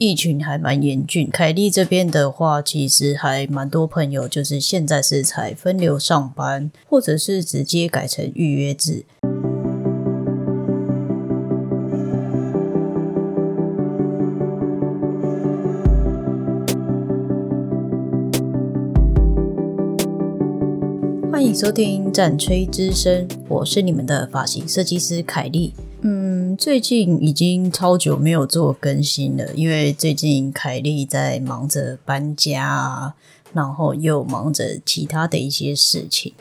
疫情还蛮严峻。凯莉这边的话，其实还蛮多朋友，就是现在是才分流上班，或者是直接改成预约制。欢迎收听战吹之声，我是你们的发型设计师凯莉。嗯，最近已经超久没有做更新了，因为最近凯莉在忙着搬家，然后又忙着其他的一些事情。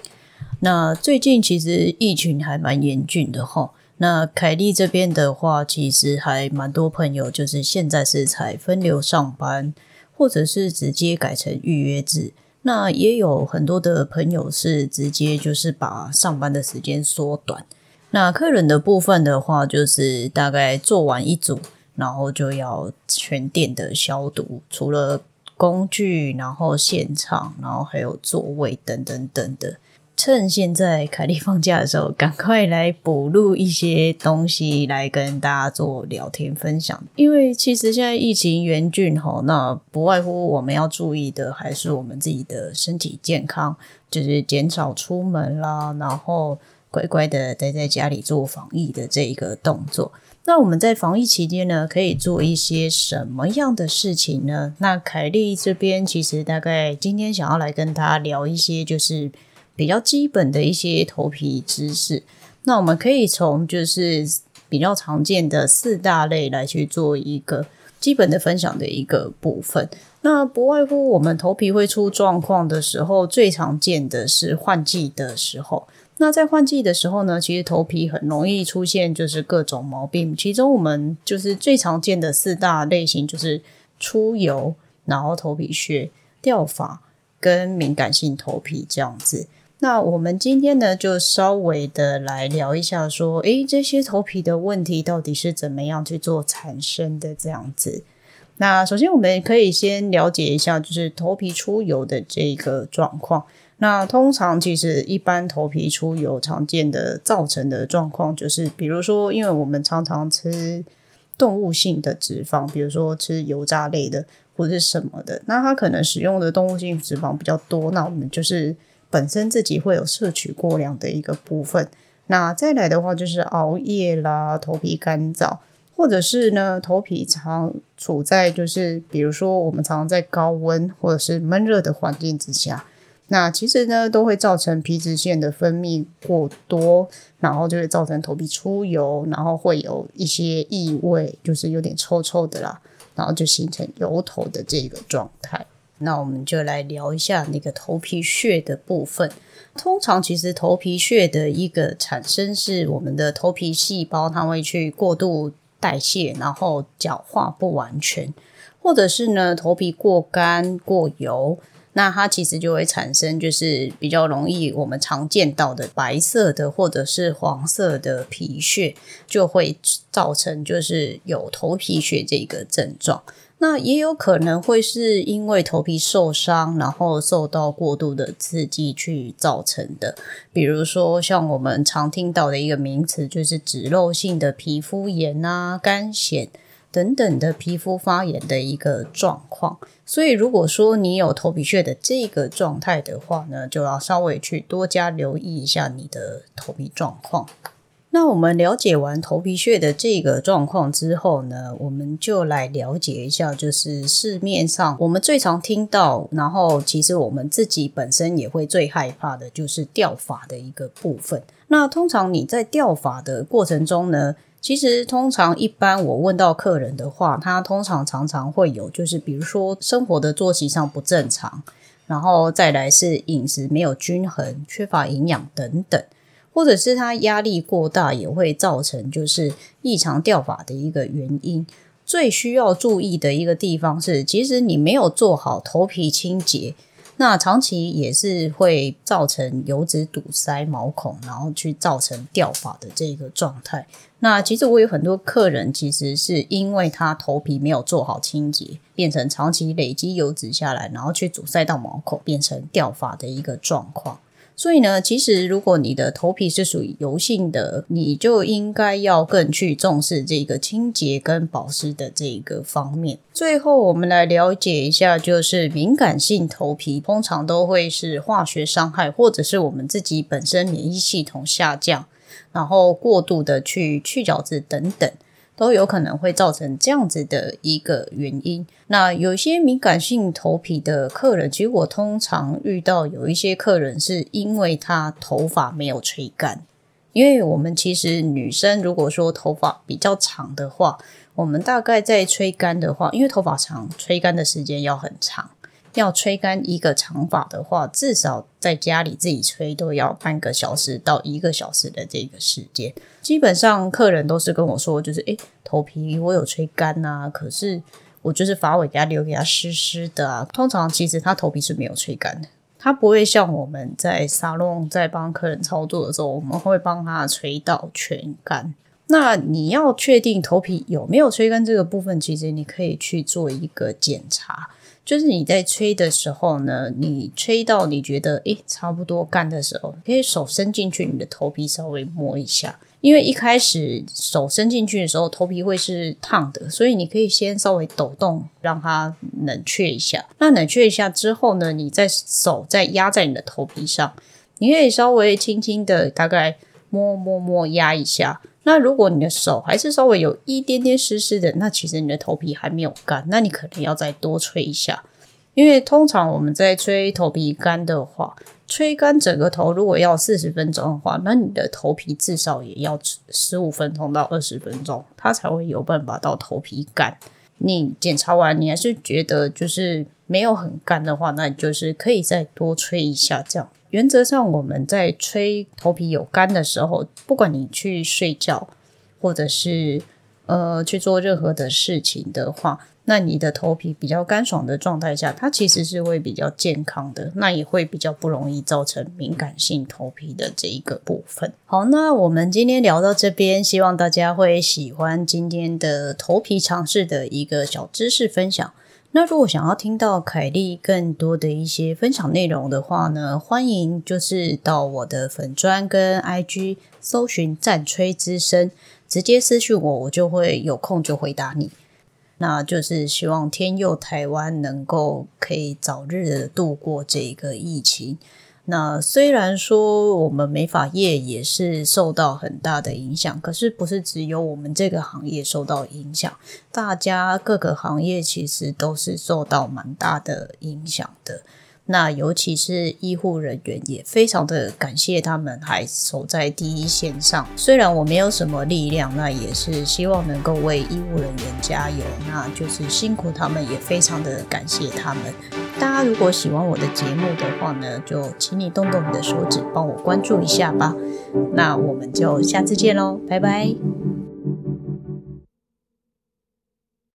那最近其实疫情还蛮严峻的哈。那凯莉这边的话，其实还蛮多朋友，就是现在是才分流上班，或者是直接改成预约制。那也有很多的朋友是直接就是把上班的时间缩短。那客人的部分的话，就是大概做完一组，然后就要全店的消毒，除了工具，然后现场，然后还有座位等等等的。趁现在凯莉放假的时候，赶快来补录一些东西来跟大家做聊天分享。因为其实现在疫情严峻哈，那不外乎我们要注意的还是我们自己的身体健康，就是减少出门啦，然后。乖乖的待在家里做防疫的这一个动作。那我们在防疫期间呢，可以做一些什么样的事情呢？那凯莉这边其实大概今天想要来跟大家聊一些，就是比较基本的一些头皮知识。那我们可以从就是比较常见的四大类来去做一个基本的分享的一个部分。那不外乎我们头皮会出状况的时候，最常见的是换季的时候。那在换季的时候呢，其实头皮很容易出现就是各种毛病，其中我们就是最常见的四大类型就是出油，然后头皮屑、掉发跟敏感性头皮这样子。那我们今天呢，就稍微的来聊一下，说诶，这些头皮的问题到底是怎么样去做产生的这样子。那首先我们可以先了解一下，就是头皮出油的这个状况。那通常其实一般头皮出油常见的造成的状况，就是比如说，因为我们常常吃动物性的脂肪，比如说吃油炸类的或者是什么的，那它可能使用的动物性脂肪比较多，那我们就是本身自己会有摄取过量的一个部分。那再来的话就是熬夜啦，头皮干燥，或者是呢头皮常处在就是比如说我们常常在高温或者是闷热的环境之下。那其实呢，都会造成皮脂腺的分泌过多，然后就会造成头皮出油，然后会有一些异味，就是有点臭臭的啦，然后就形成油头的这个状态。那我们就来聊一下那个头皮屑的部分。通常其实头皮屑的一个产生是我们的头皮细胞它会去过度代谢，然后角化不完全，或者是呢头皮过干过油。那它其实就会产生，就是比较容易我们常见到的白色的或者是黄色的皮屑，就会造成就是有头皮屑这个症状。那也有可能会是因为头皮受伤，然后受到过度的刺激去造成的。比如说像我们常听到的一个名词，就是脂漏性的皮肤炎啊、干癣。等等的皮肤发炎的一个状况，所以如果说你有头皮屑的这个状态的话呢，就要稍微去多加留意一下你的头皮状况。那我们了解完头皮屑的这个状况之后呢，我们就来了解一下，就是市面上我们最常听到，然后其实我们自己本身也会最害怕的，就是掉发的一个部分。那通常你在掉发的过程中呢？其实，通常一般我问到客人的话，他通常常常会有，就是比如说生活的作息上不正常，然后再来是饮食没有均衡、缺乏营养等等，或者是他压力过大，也会造成就是异常掉发的一个原因。最需要注意的一个地方是，其实你没有做好头皮清洁。那长期也是会造成油脂堵塞毛孔，然后去造成掉发的这个状态。那其实我有很多客人，其实是因为他头皮没有做好清洁，变成长期累积油脂下来，然后去阻塞到毛孔，变成掉发的一个状况。所以呢，其实如果你的头皮是属于油性的，你就应该要更去重视这个清洁跟保湿的这一个方面。最后，我们来了解一下，就是敏感性头皮通常都会是化学伤害，或者是我们自己本身免疫系统下降，然后过度的去去角质等等。都有可能会造成这样子的一个原因。那有些敏感性头皮的客人，其实我通常遇到有一些客人是因为他头发没有吹干。因为我们其实女生如果说头发比较长的话，我们大概在吹干的话，因为头发长，吹干的时间要很长。要吹干一个长发的话，至少在家里自己吹都要半个小时到一个小时的这个时间。基本上客人都是跟我说，就是诶，头皮我有吹干呐，可是我就是发尾给他留给他湿湿的啊。通常其实他头皮是没有吹干的，他不会像我们在沙龙在帮客人操作的时候，我们会帮他吹到全干。那你要确定头皮有没有吹干这个部分，其实你可以去做一个检查。就是你在吹的时候呢，你吹到你觉得诶差不多干的时候，可以手伸进去，你的头皮稍微摸一下。因为一开始手伸进去的时候，头皮会是烫的，所以你可以先稍微抖动，让它冷却一下。那冷却一下之后呢，你再手再压在你的头皮上，你可以稍微轻轻的大概摸摸摸压一下。那如果你的手还是稍微有一点点湿湿的，那其实你的头皮还没有干，那你可能要再多吹一下。因为通常我们在吹头皮干的话，吹干整个头如果要四十分钟的话，那你的头皮至少也要十五分钟到二十分钟，它才会有办法到头皮干。你检查完你还是觉得就是没有很干的话，那你就是可以再多吹一下这样。原则上，我们在吹头皮有干的时候，不管你去睡觉，或者是呃去做任何的事情的话，那你的头皮比较干爽的状态下，它其实是会比较健康的，那也会比较不容易造成敏感性头皮的这一个部分。好，那我们今天聊到这边，希望大家会喜欢今天的头皮尝试的一个小知识分享。那如果想要听到凯莉更多的一些分享内容的话呢，欢迎就是到我的粉砖跟 IG 搜寻“战吹之声”，直接私讯我，我就会有空就回答你。那就是希望天佑台湾能够可以早日的度过这个疫情。那虽然说我们美发业也是受到很大的影响，可是不是只有我们这个行业受到影响，大家各个行业其实都是受到蛮大的影响的。那尤其是医护人员也非常的感谢他们还守在第一线上。虽然我没有什么力量，那也是希望能够为医务人员加油。那就是辛苦他们，也非常的感谢他们。大家如果喜欢我的节目的话呢，就请你动动你的手指帮我关注一下吧。那我们就下次见喽，拜拜。